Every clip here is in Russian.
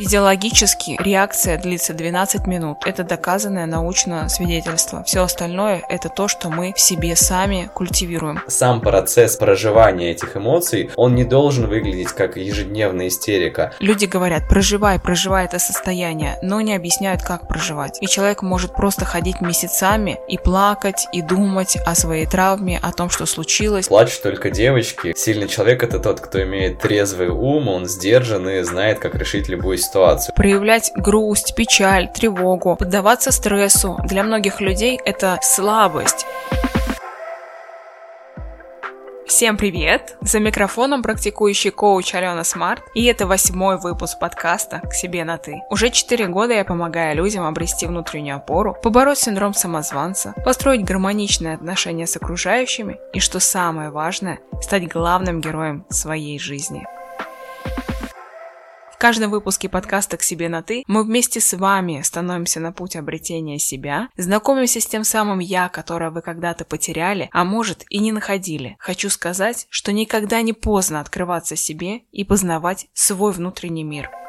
Физиологически реакция длится 12 минут. Это доказанное научное свидетельство. Все остальное это то, что мы в себе сами культивируем. Сам процесс проживания этих эмоций, он не должен выглядеть как ежедневная истерика. Люди говорят, проживай, проживай это состояние, но не объясняют, как проживать. И человек может просто ходить месяцами и плакать, и думать о своей травме, о том, что случилось. Плачут только девочки. Сильный человек это тот, кто имеет трезвый ум, он сдержан и знает, как решить любую ситуацию ситуацию. Проявлять грусть, печаль, тревогу, поддаваться стрессу. Для многих людей это слабость. Всем привет! За микрофоном практикующий коуч Алена Смарт, и это восьмой выпуск подкаста «К себе на ты». Уже четыре года я помогаю людям обрести внутреннюю опору, побороть синдром самозванца, построить гармоничные отношения с окружающими и, что самое важное, стать главным героем своей жизни каждом выпуске подкаста «К себе на ты» мы вместе с вами становимся на путь обретения себя, знакомимся с тем самым «я», которое вы когда-то потеряли, а может и не находили. Хочу сказать, что никогда не поздно открываться себе и познавать свой внутренний мир –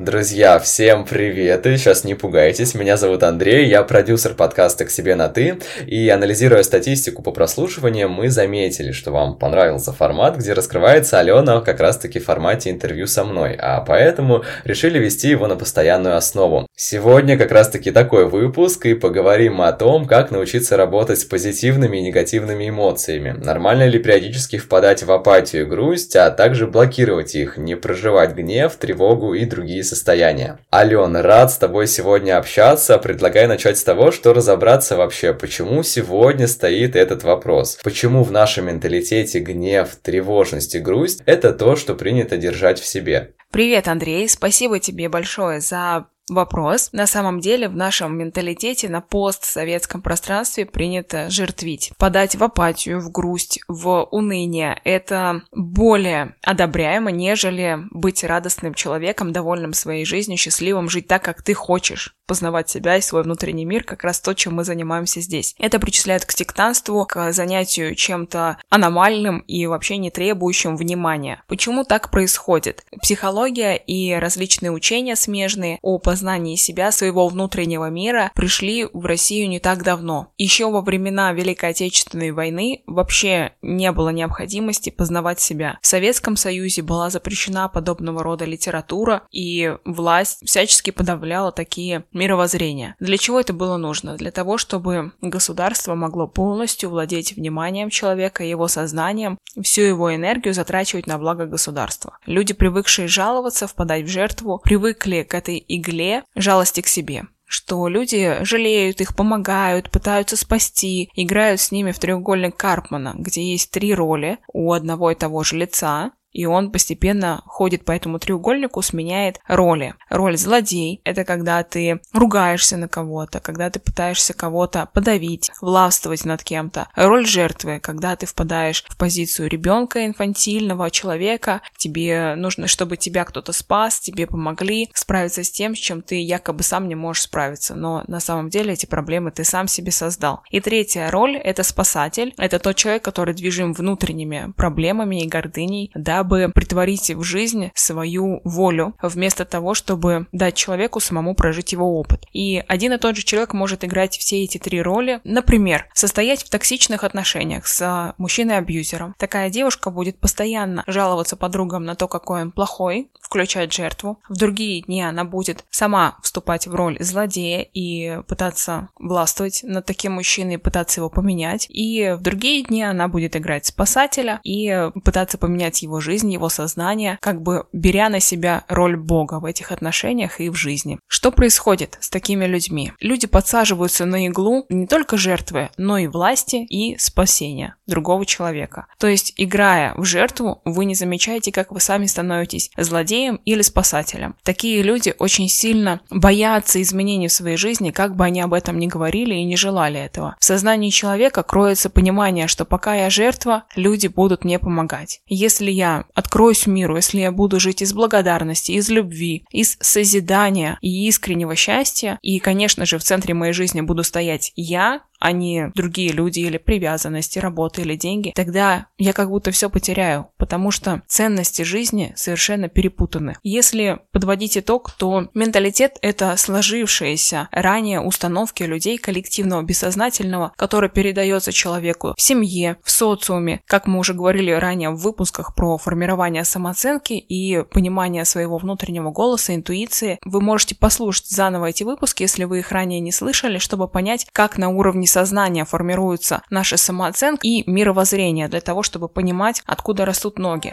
Друзья, всем привет! И сейчас не пугайтесь, меня зовут Андрей, я продюсер подкаста «К себе на ты», и анализируя статистику по прослушиваниям, мы заметили, что вам понравился формат, где раскрывается Алена как раз-таки в формате интервью со мной, а поэтому решили вести его на постоянную основу. Сегодня как раз-таки такой выпуск, и поговорим о том, как научиться работать с позитивными и негативными эмоциями, нормально ли периодически впадать в апатию и грусть, а также блокировать их, не проживать гнев, тревогу и другие состояния. Алена, рад с тобой сегодня общаться. Предлагаю начать с того, что разобраться вообще, почему сегодня стоит этот вопрос. Почему в нашем менталитете гнев, тревожность и грусть – это то, что принято держать в себе. Привет, Андрей, спасибо тебе большое за вопрос. На самом деле в нашем менталитете на постсоветском пространстве принято жертвить. Подать в апатию, в грусть, в уныние. Это более одобряемо, нежели быть радостным человеком, довольным своей жизнью, счастливым, жить так, как ты хочешь познавать себя и свой внутренний мир, как раз то, чем мы занимаемся здесь. Это причисляют к сектантству, к занятию чем-то аномальным и вообще не требующим внимания. Почему так происходит? Психология и различные учения смежные о познании себя, своего внутреннего мира пришли в Россию не так давно. Еще во времена Великой Отечественной войны вообще не было необходимости познавать себя. В Советском Союзе была запрещена подобного рода литература, и власть всячески подавляла такие мировоззрения. Для чего это было нужно? Для того, чтобы государство могло полностью владеть вниманием человека, его сознанием, всю его энергию затрачивать на благо государства. Люди, привыкшие жаловаться, впадать в жертву, привыкли к этой игле жалости к себе что люди жалеют их, помогают, пытаются спасти, играют с ними в треугольник Карпмана, где есть три роли у одного и того же лица, и он постепенно ходит по этому треугольнику, сменяет роли. Роль злодей — это когда ты ругаешься на кого-то, когда ты пытаешься кого-то подавить, властвовать над кем-то. Роль жертвы — когда ты впадаешь в позицию ребенка, инфантильного человека, тебе нужно, чтобы тебя кто-то спас, тебе помогли справиться с тем, с чем ты якобы сам не можешь справиться, но на самом деле эти проблемы ты сам себе создал. И третья роль — это спасатель, это тот человек, который движим внутренними проблемами и гордыней, да, дабы притворить в жизнь свою волю, вместо того, чтобы дать человеку самому прожить его опыт. И один и тот же человек может играть все эти три роли. Например, состоять в токсичных отношениях с мужчиной-абьюзером. Такая девушка будет постоянно жаловаться подругам на то, какой он плохой, включать жертву. В другие дни она будет сама вступать в роль злодея и пытаться властвовать над таким мужчиной, пытаться его поменять. И в другие дни она будет играть спасателя и пытаться поменять его жизнь жизнь, его сознание, как бы беря на себя роль Бога в этих отношениях и в жизни. Что происходит с такими людьми? Люди подсаживаются на иглу не только жертвы, но и власти и спасения другого человека. То есть, играя в жертву, вы не замечаете, как вы сами становитесь злодеем или спасателем. Такие люди очень сильно боятся изменений в своей жизни, как бы они об этом ни говорили и не желали этого. В сознании человека кроется понимание, что пока я жертва, люди будут мне помогать. Если я откроюсь миру, если я буду жить из благодарности, из любви, из созидания и искреннего счастья, и, конечно же, в центре моей жизни буду стоять я, а не другие люди или привязанности, работа или деньги, тогда я как будто все потеряю, потому что ценности жизни совершенно перепутаны. Если подводить итог, то менталитет — это сложившиеся ранее установки людей коллективного бессознательного, которое передается человеку в семье, в социуме, как мы уже говорили ранее в выпусках про формирование самооценки и понимание своего внутреннего голоса, интуиции. Вы можете послушать заново эти выпуски, если вы их ранее не слышали, чтобы понять, как на уровне сознания формируются наши самооценки и мировоззрение для того, чтобы понимать, откуда растут ноги.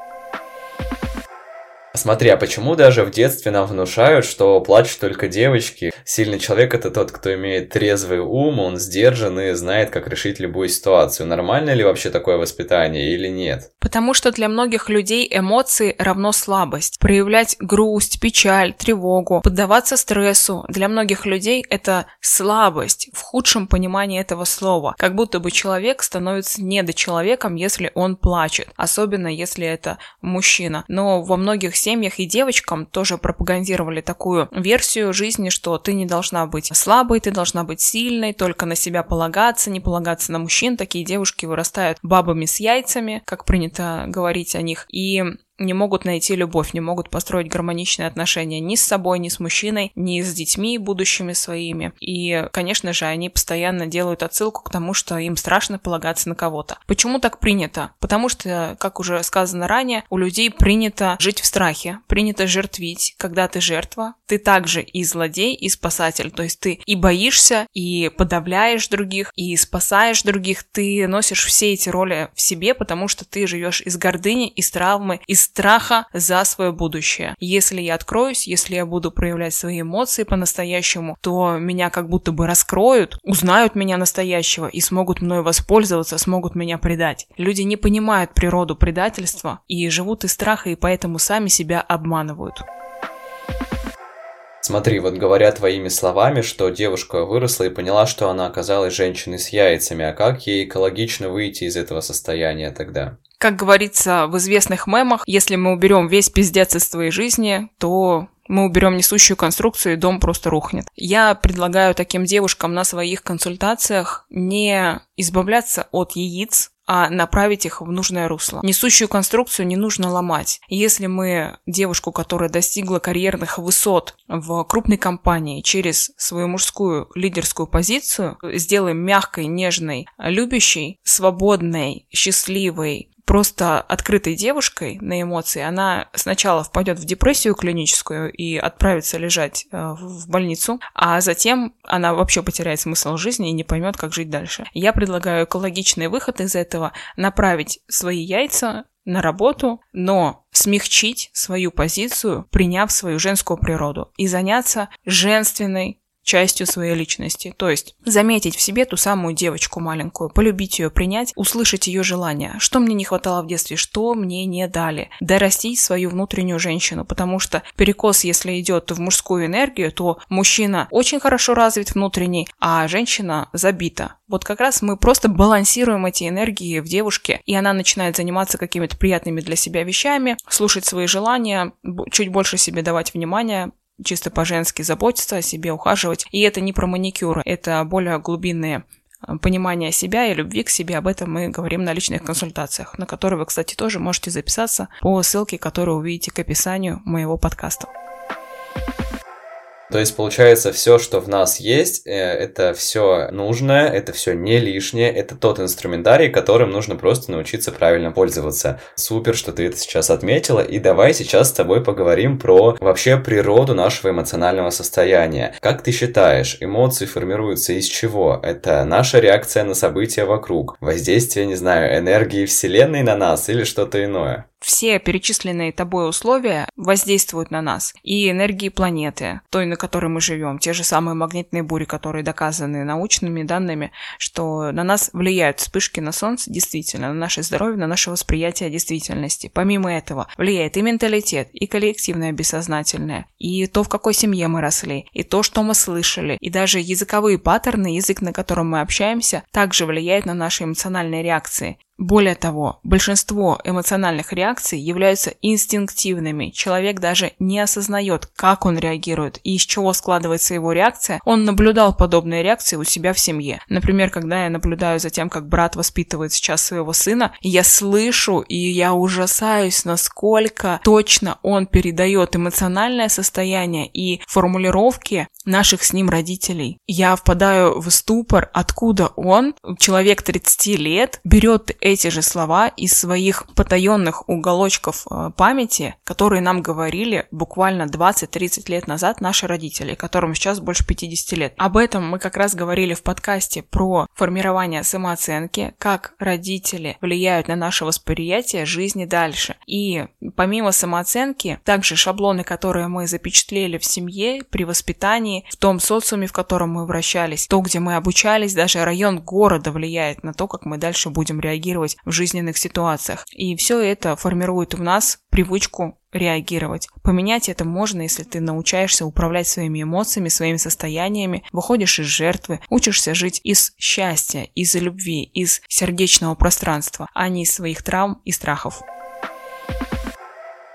Смотри, а почему даже в детстве нам внушают, что плачут только девочки? Сильный человек это тот, кто имеет трезвый ум, он сдержан и знает, как решить любую ситуацию. Нормально ли вообще такое воспитание или нет? Потому что для многих людей эмоции равно слабость. Проявлять грусть, печаль, тревогу, поддаваться стрессу. Для многих людей это слабость в худшем понимании этого слова. Как будто бы человек становится недочеловеком, если он плачет. Особенно если это мужчина. Но во многих семьях и девочкам тоже пропагандировали такую версию жизни, что ты не должна быть слабой, ты должна быть сильной, только на себя полагаться, не полагаться на мужчин. Такие девушки вырастают бабами с яйцами, как принято говорить о них. И не могут найти любовь, не могут построить гармоничные отношения ни с собой, ни с мужчиной, ни с детьми будущими своими. И, конечно же, они постоянно делают отсылку к тому, что им страшно полагаться на кого-то. Почему так принято? Потому что, как уже сказано ранее, у людей принято жить в страхе, принято жертвить. Когда ты жертва, ты также и злодей, и спасатель. То есть ты и боишься, и подавляешь других, и спасаешь других. Ты носишь все эти роли в себе, потому что ты живешь из гордыни, из травмы, из страха за свое будущее. Если я откроюсь, если я буду проявлять свои эмоции по-настоящему, то меня как будто бы раскроют, узнают меня настоящего и смогут мной воспользоваться, смогут меня предать. Люди не понимают природу предательства и живут из страха, и поэтому сами себя обманывают. Смотри, вот говоря твоими словами, что девушка выросла и поняла, что она оказалась женщиной с яйцами, а как ей экологично выйти из этого состояния тогда? Как говорится в известных мемах, если мы уберем весь пиздец из твоей жизни, то мы уберем несущую конструкцию, и дом просто рухнет. Я предлагаю таким девушкам на своих консультациях не избавляться от яиц, а направить их в нужное русло. Несущую конструкцию не нужно ломать. Если мы девушку, которая достигла карьерных высот в крупной компании через свою мужскую лидерскую позицию, сделаем мягкой, нежной, любящей, свободной, счастливой, просто открытой девушкой на эмоции, она сначала впадет в депрессию клиническую и отправится лежать э, в больницу, а затем она вообще потеряет смысл жизни и не поймет, как жить дальше. Я предлагаю экологичный выход из этого, направить свои яйца на работу, но смягчить свою позицию, приняв свою женскую природу и заняться женственной частью своей личности. То есть заметить в себе ту самую девочку маленькую, полюбить ее, принять, услышать ее желания. Что мне не хватало в детстве, что мне не дали. Дорастить свою внутреннюю женщину, потому что перекос, если идет в мужскую энергию, то мужчина очень хорошо развит внутренний, а женщина забита. Вот как раз мы просто балансируем эти энергии в девушке, и она начинает заниматься какими-то приятными для себя вещами, слушать свои желания, чуть больше себе давать внимания, чисто по-женски заботиться о себе, ухаживать. И это не про маникюр, это более глубинные э, понимание себя и любви к себе. Об этом мы говорим на личных консультациях, на которые вы, кстати, тоже можете записаться по ссылке, которую увидите к описанию моего подкаста. То есть, получается, все, что в нас есть, э, это все нужное, это все не лишнее, это тот инструментарий, которым нужно просто научиться правильно пользоваться. Супер, что ты это сейчас отметила, и давай сейчас с тобой поговорим про вообще природу нашего эмоционального состояния. Как ты считаешь, эмоции формируются из чего? Это наша реакция на события вокруг, воздействие, не знаю, энергии Вселенной на нас или что-то иное? Все перечисленные тобой условия воздействуют на нас. И энергии планеты, той, на которой мы живем, те же самые магнитные бури, которые доказаны научными данными, что на нас влияют вспышки на Солнце, действительно, на наше здоровье, на наше восприятие действительности. Помимо этого, влияет и менталитет, и коллективное бессознательное, и то, в какой семье мы росли, и то, что мы слышали, и даже языковые паттерны, язык, на котором мы общаемся, также влияет на наши эмоциональные реакции. Более того, большинство эмоциональных реакций являются инстинктивными. Человек даже не осознает, как он реагирует и из чего складывается его реакция. Он наблюдал подобные реакции у себя в семье. Например, когда я наблюдаю за тем, как брат воспитывает сейчас своего сына, я слышу и я ужасаюсь, насколько точно он передает эмоциональное состояние и формулировки наших с ним родителей. Я впадаю в ступор, откуда он, человек 30 лет, берет эти же слова из своих потаенных уголочков э, памяти, которые нам говорили буквально 20-30 лет назад наши родители, которым сейчас больше 50 лет. Об этом мы как раз говорили в подкасте про формирование самооценки, как родители влияют на наше восприятие жизни дальше. И помимо самооценки, также шаблоны, которые мы запечатлели в семье при воспитании, в том социуме, в котором мы вращались, то, где мы обучались, даже район города влияет на то, как мы дальше будем реагировать в жизненных ситуациях. И все это формирует в нас привычку реагировать. Поменять это можно, если ты научаешься управлять своими эмоциями, своими состояниями, выходишь из жертвы, учишься жить из счастья, из любви, из сердечного пространства, а не из своих травм и страхов.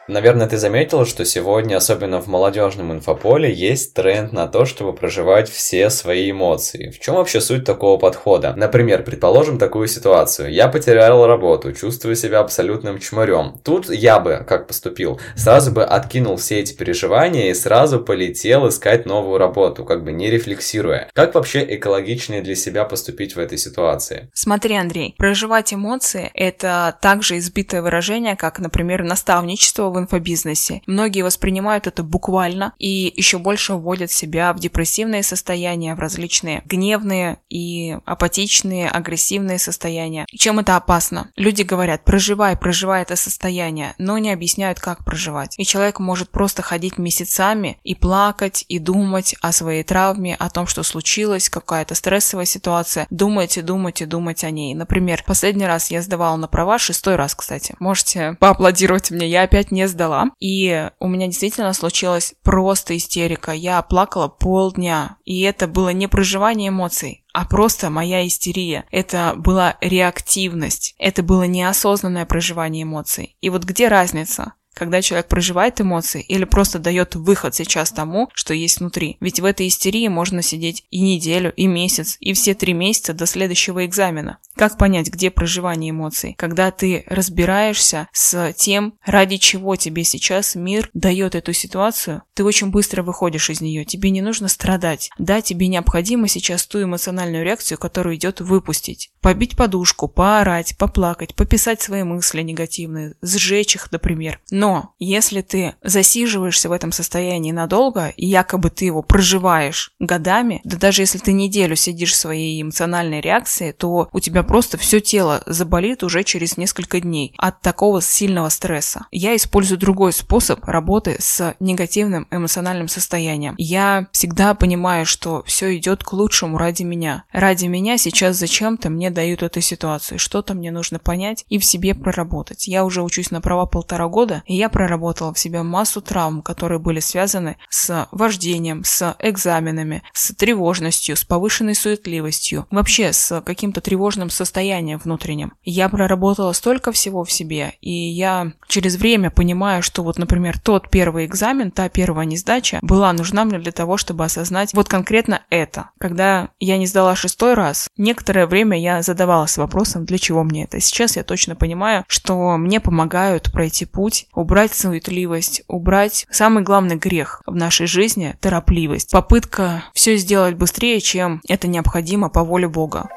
Наверное, ты заметил, что сегодня, особенно в молодежном инфополе, есть тренд на то, чтобы проживать все свои эмоции. В чем вообще суть такого подхода? Например, предположим такую ситуацию. Я потерял работу, чувствую себя абсолютным чморем. Тут я бы, как поступил, сразу бы откинул все эти переживания и сразу полетел искать новую работу, как бы не рефлексируя. Как вообще экологичнее для себя поступить в этой ситуации? Смотри, Андрей, проживать эмоции – это также избитое выражение, как, например, наставничество в инфобизнесе. Многие воспринимают это буквально и еще больше вводят себя в депрессивные состояния, в различные гневные и апатичные, агрессивные состояния. Чем это опасно? Люди говорят, проживай, проживай это состояние, но не объясняют, как проживать. И человек может просто ходить месяцами и плакать, и думать о своей травме, о том, что случилось, какая-то стрессовая ситуация, думать и думать и думать о ней. Например, последний раз я сдавала на права, шестой раз, кстати. Можете поаплодировать мне, я опять не сдала. И у меня действительно случилась просто истерика. Я плакала полдня. И это было не проживание эмоций, а просто моя истерия. Это была реактивность. Это было неосознанное проживание эмоций. И вот где разница? Когда человек проживает эмоции или просто дает выход сейчас тому, что есть внутри. Ведь в этой истерии можно сидеть и неделю, и месяц, и все три месяца до следующего экзамена. Как понять, где проживание эмоций? Когда ты разбираешься с тем, ради чего тебе сейчас мир дает эту ситуацию, ты очень быстро выходишь из нее. Тебе не нужно страдать. Да, тебе необходимо сейчас ту эмоциональную реакцию, которую идет выпустить. Побить подушку, поорать, поплакать, пописать свои мысли негативные, сжечь их, например. Но если ты засиживаешься в этом состоянии надолго, и якобы ты его проживаешь годами, да даже если ты неделю сидишь в своей эмоциональной реакции, то у тебя просто все тело заболит уже через несколько дней от такого сильного стресса. Я использую другой способ работы с негативным эмоциональным состоянием. Я всегда понимаю, что все идет к лучшему ради меня. Ради меня сейчас зачем-то мне дают эту ситуацию, что-то мне нужно понять и в себе проработать. Я уже учусь на права полтора года, и я проработала в себе массу травм, которые были связаны с вождением, с экзаменами, с тревожностью, с повышенной суетливостью, вообще с каким-то тревожным состоянием внутренним. Я проработала столько всего в себе, и я через время понимаю, что вот, например, тот первый экзамен, та первая несдача была нужна мне для того, чтобы осознать вот конкретно это. Когда я не сдала шестой раз, некоторое время я задавалась вопросом, для чего мне это. Сейчас я точно понимаю, что мне помогают пройти путь, убрать суетливость, убрать самый главный грех в нашей жизни – торопливость. Попытка все сделать быстрее, чем это необходимо по воле Бога.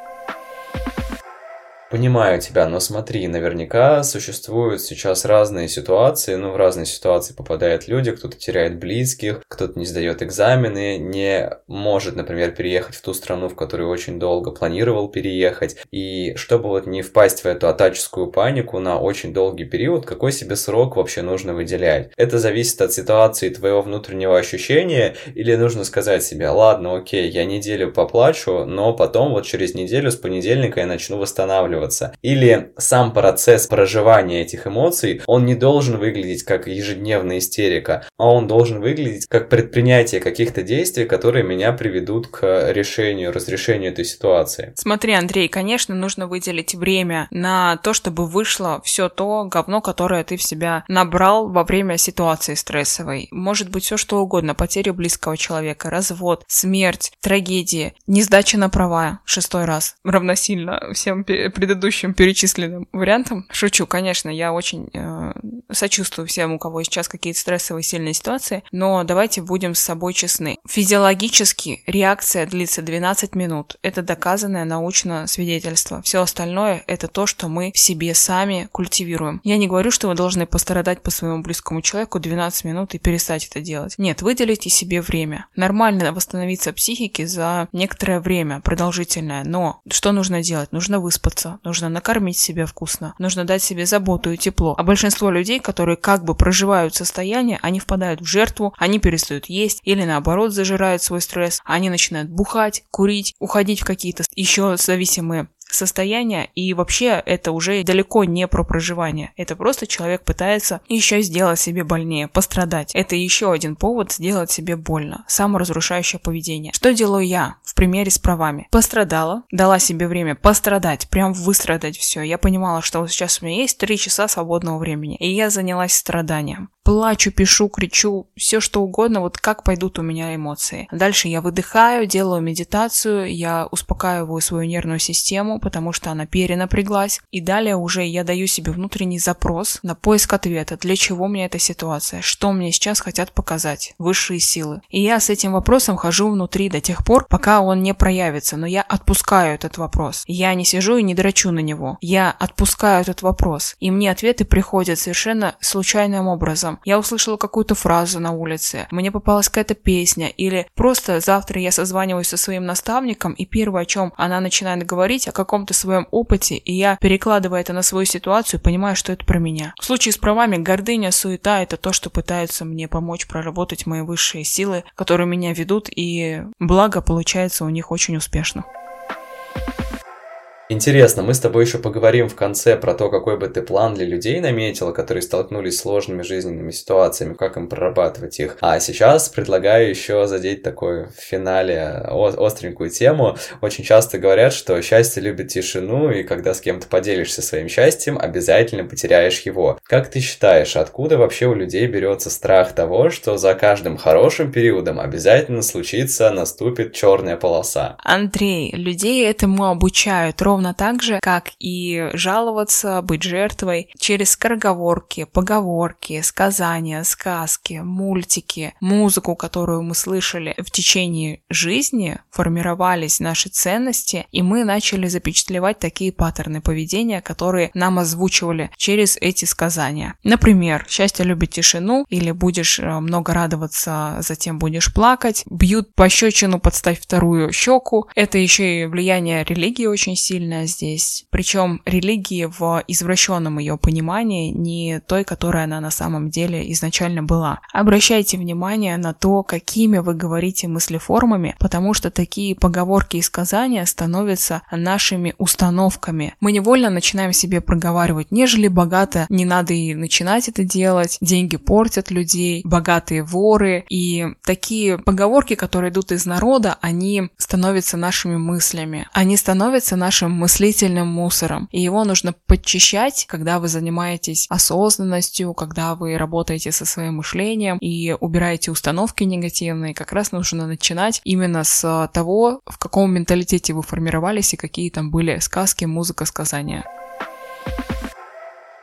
Понимаю тебя, но смотри, наверняка существуют сейчас разные ситуации, ну, в разные ситуации попадают люди, кто-то теряет близких, кто-то не сдает экзамены, не может, например, переехать в ту страну, в которую очень долго планировал переехать, и чтобы вот не впасть в эту атаческую панику на очень долгий период, какой себе срок вообще нужно выделять? Это зависит от ситуации твоего внутреннего ощущения, или нужно сказать себе, ладно, окей, я неделю поплачу, но потом вот через неделю с понедельника я начну восстанавливаться, адаптироваться. Или сам процесс проживания этих эмоций, он не должен выглядеть как ежедневная истерика, а он должен выглядеть как предпринятие каких-то действий, которые меня приведут к решению, разрешению этой ситуации. Смотри, Андрей, конечно, нужно выделить время на то, чтобы вышло все то говно, которое ты в себя набрал во время ситуации стрессовой. Может быть все что угодно, потеря близкого человека, развод, смерть, трагедии, не сдача на права, шестой раз, равносильно всем предыдущим перечисленным вариантам. Шучу, конечно, я очень э, сочувствую всем, у кого сейчас какие-то стрессовые сильные ситуации, но давайте будем с собой честны. Физиологически реакция длится 12 минут. Это доказанное научно свидетельство. Все остальное — это то, что мы в себе сами культивируем. Я не говорю, что вы должны пострадать по своему близкому человеку 12 минут и перестать это делать. Нет, выделите себе время. Нормально восстановиться психике за некоторое время, продолжительное. Но что нужно делать? Нужно выспаться, нужно накормить себя вкусно, нужно дать себе заботу и тепло. А большинство людей, которые как бы проживают состояние, они впадают в жертву, они перестают есть или наоборот зажирают свой стресс, они начинают бухать, курить, уходить в какие-то еще зависимые состояние, и вообще это уже далеко не про проживание. Это просто человек пытается еще сделать себе больнее, пострадать. Это еще один повод сделать себе больно. Саморазрушающее поведение. Что делаю я в примере с правами? Пострадала, дала себе время пострадать, прям выстрадать все. Я понимала, что вот сейчас у меня есть три часа свободного времени, и я занялась страданием плачу, пишу, кричу, все что угодно, вот как пойдут у меня эмоции. Дальше я выдыхаю, делаю медитацию, я успокаиваю свою нервную систему, потому что она перенапряглась. И далее уже я даю себе внутренний запрос на поиск ответа, для чего мне эта ситуация, что мне сейчас хотят показать высшие силы. И я с этим вопросом хожу внутри до тех пор, пока он не проявится, но я отпускаю этот вопрос. Я не сижу и не драчу на него. Я отпускаю этот вопрос. И мне ответы приходят совершенно случайным образом я услышала какую-то фразу на улице, мне попалась какая-то песня, или просто завтра я созваниваюсь со своим наставником, и первое, о чем она начинает говорить, о каком-то своем опыте, и я, перекладывая это на свою ситуацию, понимаю, что это про меня. В случае с правами гордыня, суета — это то, что пытаются мне помочь проработать мои высшие силы, которые меня ведут, и благо получается у них очень успешно. Интересно, мы с тобой еще поговорим в конце про то, какой бы ты план для людей наметила, которые столкнулись с сложными жизненными ситуациями, как им прорабатывать их. А сейчас предлагаю еще задеть такой в финале остренькую тему. Очень часто говорят, что счастье любит тишину, и когда с кем-то поделишься своим счастьем, обязательно потеряешь его. Как ты считаешь, откуда вообще у людей берется страх того, что за каждым хорошим периодом обязательно случится, наступит черная полоса? Андрей, людей этому обучают ровно так же, как и жаловаться, быть жертвой через скороговорки, поговорки, сказания, сказки, мультики, музыку, которую мы слышали в течение жизни, формировались наши ценности, и мы начали запечатлевать такие паттерны поведения, которые нам озвучивали через эти сказания. Например, счастье любит тишину, или будешь э, много радоваться, затем будешь плакать, бьют пощечину, подставь вторую щеку. Это еще и влияние религии очень сильно сильная здесь. Причем религии в извращенном ее понимании, не той, которая она на самом деле изначально была. Обращайте внимание на то, какими вы говорите мыслеформами, потому что такие поговорки и сказания становятся нашими установками. Мы невольно начинаем себе проговаривать, нежели богато, не надо и начинать это делать, деньги портят людей, богатые воры. И такие поговорки, которые идут из народа, они становятся нашими мыслями. Они становятся нашим мыслительным мусором. И его нужно подчищать, когда вы занимаетесь осознанностью, когда вы работаете со своим мышлением и убираете установки негативные. Как раз нужно начинать именно с того, в каком менталитете вы формировались и какие там были сказки, музыка, сказания.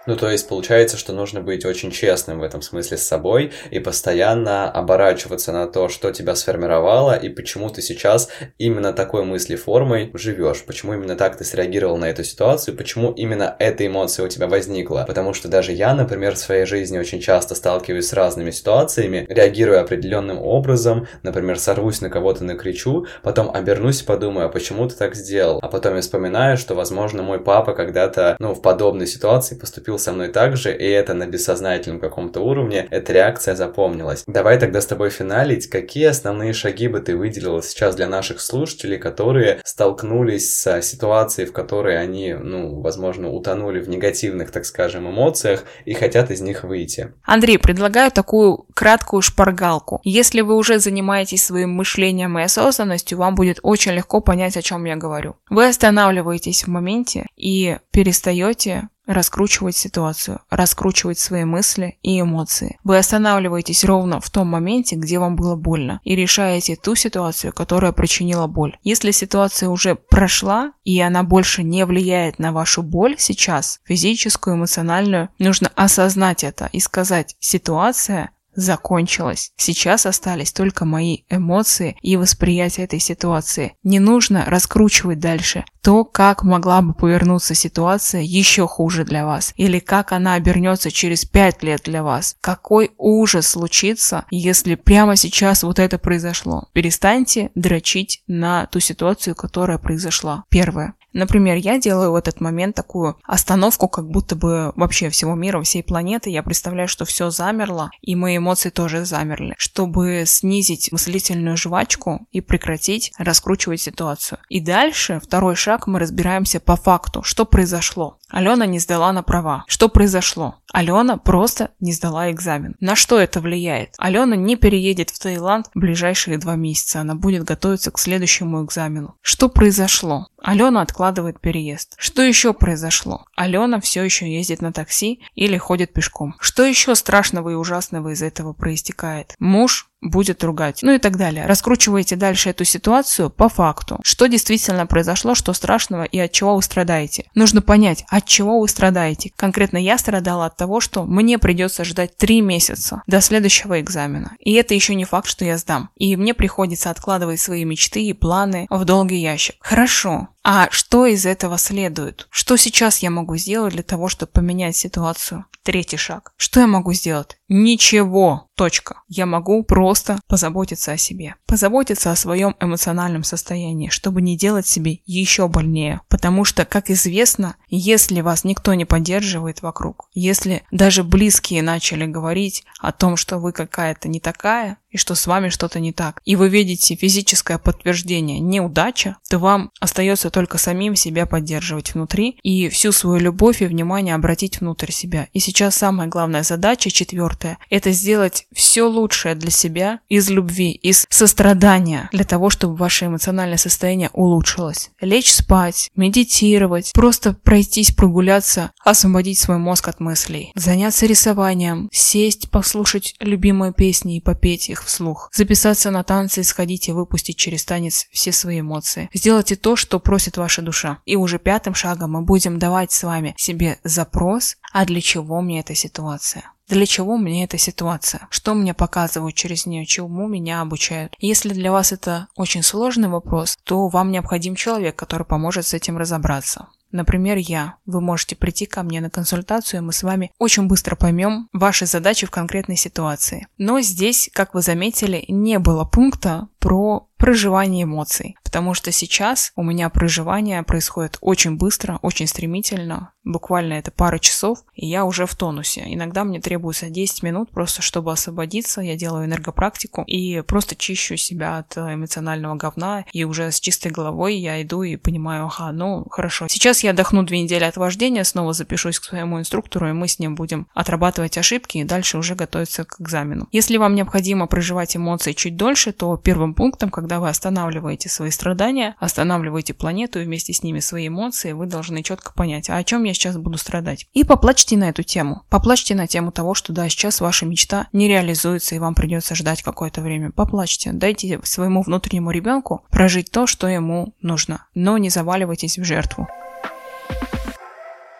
Ну, то есть получается, что нужно быть очень честным в этом смысле с собой и постоянно оборачиваться на то, что тебя сформировало и почему ты сейчас именно такой мысли формой живешь, почему именно так ты среагировал на эту ситуацию, почему именно эта эмоция у тебя возникла. Потому что даже я, например, в своей жизни очень часто сталкиваюсь с разными ситуациями, реагирую определенным образом, например, сорвусь на кого-то, накричу, потом обернусь и подумаю, а почему ты так сделал? А потом я вспоминаю, что, возможно, мой папа когда-то, ну, в подобной ситуации поступил поступил со мной так же, и это на бессознательном каком-то уровне, эта реакция запомнилась. Давай тогда с тобой финалить. Какие основные шаги бы ты выделила сейчас для наших слушателей, которые столкнулись с ситуацией, в которой они, ну, возможно, утонули в негативных, так скажем, эмоциях и хотят из них выйти? Андрей, предлагаю такую краткую шпаргалку. Если вы уже занимаетесь своим мышлением и осознанностью, вам будет очень легко понять, о чем я говорю. Вы останавливаетесь в моменте и перестаете раскручивать ситуацию, раскручивать свои мысли и эмоции. Вы останавливаетесь ровно в том моменте, где вам было больно, и решаете ту ситуацию, которая причинила боль. Если ситуация уже прошла, и она больше не влияет на вашу боль сейчас, физическую, эмоциональную, нужно осознать это и сказать, ситуация закончилась. Сейчас остались только мои эмоции и восприятие этой ситуации. Не нужно раскручивать дальше то, как могла бы повернуться ситуация еще хуже для вас, или как она обернется через пять лет для вас. Какой ужас случится, если прямо сейчас вот это произошло. Перестаньте дрочить на ту ситуацию, которая произошла. Первое. Например, я делаю в этот момент такую остановку, как будто бы вообще всего мира, всей планеты. Я представляю, что все замерло, и мои эмоции тоже замерли, чтобы снизить мыслительную жвачку и прекратить раскручивать ситуацию. И дальше, второй шаг, мы разбираемся по факту, что произошло. Алена не сдала на права. Что произошло? Алена просто не сдала экзамен. На что это влияет? Алена не переедет в Таиланд в ближайшие два месяца. Она будет готовиться к следующему экзамену. Что произошло? Алена откладывает переезд. Что еще произошло? Алена все еще ездит на такси или ходит пешком. Что еще страшного и ужасного из этого проистекает? Муж будет ругать, ну и так далее. Раскручиваете дальше эту ситуацию по факту. Что действительно произошло, что страшного и от чего вы страдаете. Нужно понять, от чего вы страдаете. Конкретно я страдала от того, что мне придется ждать три месяца до следующего экзамена. И это еще не факт, что я сдам. И мне приходится откладывать свои мечты и планы в долгий ящик. Хорошо, а что из этого следует? Что сейчас я могу сделать для того, чтобы поменять ситуацию? Третий шаг. Что я могу сделать? Ничего. Точка. Я могу просто позаботиться о себе. Позаботиться о своем эмоциональном состоянии, чтобы не делать себе еще больнее. Потому что, как известно, если вас никто не поддерживает вокруг, если даже близкие начали говорить о том, что вы какая-то не такая, и что с вами что-то не так, и вы видите физическое подтверждение неудача, то вам остается только самим себя поддерживать внутри и всю свою любовь и внимание обратить внутрь себя. И сейчас самая главная задача, четвертая, это сделать все лучшее для себя из любви, из сострадания, для того, чтобы ваше эмоциональное состояние улучшилось. Лечь спать, медитировать, просто пройтись, прогуляться, освободить свой мозг от мыслей, заняться рисованием, сесть, послушать любимые песни и попеть их вслух, записаться на танцы и сходить и выпустить через танец все свои эмоции. Сделайте то, что просит ваша душа. И уже пятым шагом мы будем давать с вами себе запрос, а для чего мне эта ситуация? Для чего мне эта ситуация? Что мне показывают через нее? Чему меня обучают? Если для вас это очень сложный вопрос, то вам необходим человек, который поможет с этим разобраться. Например, я. Вы можете прийти ко мне на консультацию, и мы с вами очень быстро поймем ваши задачи в конкретной ситуации. Но здесь, как вы заметили, не было пункта про проживание эмоций. Потому что сейчас у меня проживание происходит очень быстро, очень стремительно. Буквально это пара часов, и я уже в тонусе. Иногда мне требуется 10 минут просто, чтобы освободиться. Я делаю энергопрактику и просто чищу себя от эмоционального говна. И уже с чистой головой я иду и понимаю, ага, ну хорошо. Сейчас я отдохну две недели от вождения, снова запишусь к своему инструктору, и мы с ним будем отрабатывать ошибки и дальше уже готовиться к экзамену. Если вам необходимо проживать эмоции чуть дольше, то первым пунктом, когда вы останавливаете свои страдания, останавливаете планету и вместе с ними свои эмоции, вы должны четко понять, а о чем я сейчас буду страдать. И поплачьте на эту тему. Поплачьте на тему того, что да, сейчас ваша мечта не реализуется и вам придется ждать какое-то время. Поплачьте. Дайте своему внутреннему ребенку прожить то, что ему нужно. Но не заваливайтесь в жертву.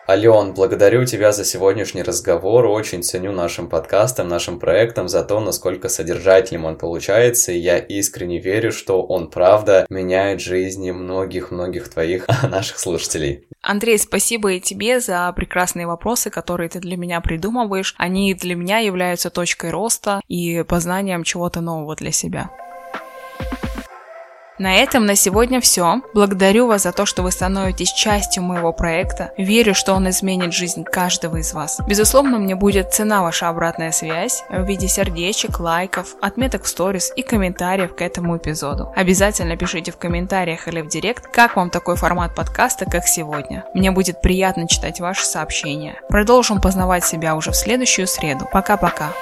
Ален, благодарю тебя за сегодняшний разговор. Очень ценю нашим подкастом, нашим проектом за то, насколько содержательным он получается. И я искренне верю, что он правда меняет жизни многих-многих твоих наших слушателей. Андрей, спасибо и тебе за прекрасные вопросы, которые ты для меня придумываешь. Они для меня являются точкой роста и познанием чего-то нового для себя. На этом на сегодня все. Благодарю вас за то, что вы становитесь частью моего проекта. Верю, что он изменит жизнь каждого из вас. Безусловно, мне будет цена ваша обратная связь в виде сердечек, лайков, отметок в сторис и комментариев к этому эпизоду. Обязательно пишите в комментариях или в директ, как вам такой формат подкаста, как сегодня. Мне будет приятно читать ваши сообщения. Продолжим познавать себя уже в следующую среду. Пока-пока.